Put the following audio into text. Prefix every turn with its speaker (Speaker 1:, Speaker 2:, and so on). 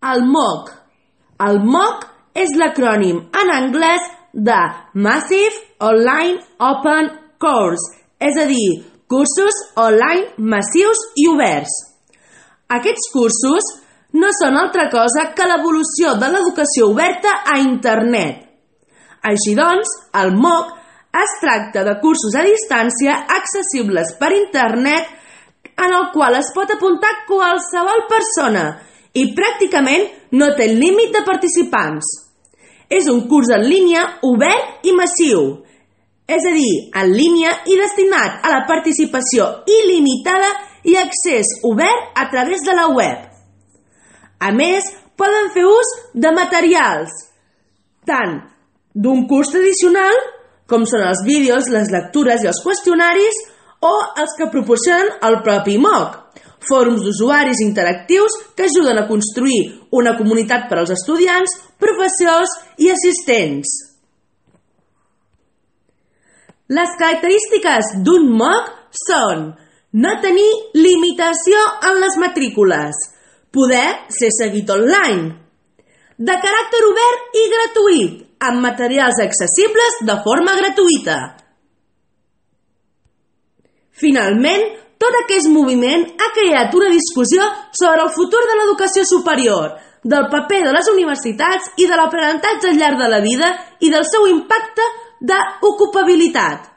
Speaker 1: El MOOC. El MOOC és l'acrònim en anglès de Massive Online Open Course, és a dir, cursos online massius i oberts. Aquests cursos no són altra cosa que l'evolució de l'educació oberta a Internet. Així doncs, el MOOC es tracta de cursos a distància accessibles per Internet en el qual es pot apuntar qualsevol persona i pràcticament no té límit de participants. És un curs en línia obert i massiu, és a dir, en línia i destinat a la participació il·limitada i accés obert a través de la web. A més, poden fer ús de materials, tant d'un curs tradicional, com són els vídeos, les lectures i els qüestionaris, o els que proporcionen el propi MOOC, fòrums d'usuaris interactius que ajuden a construir una comunitat per als estudiants, professors i assistents. Les característiques d'un MOOC són no tenir limitació en les matrícules, poder ser seguit online, de caràcter obert i gratuït, amb materials accessibles de forma gratuïta. Finalment, tot aquest moviment ha creat una discussió sobre el futur de l'educació superior, del paper de les universitats i de l'aprenentatge al llarg de la vida i del seu impacte d'ocupabilitat.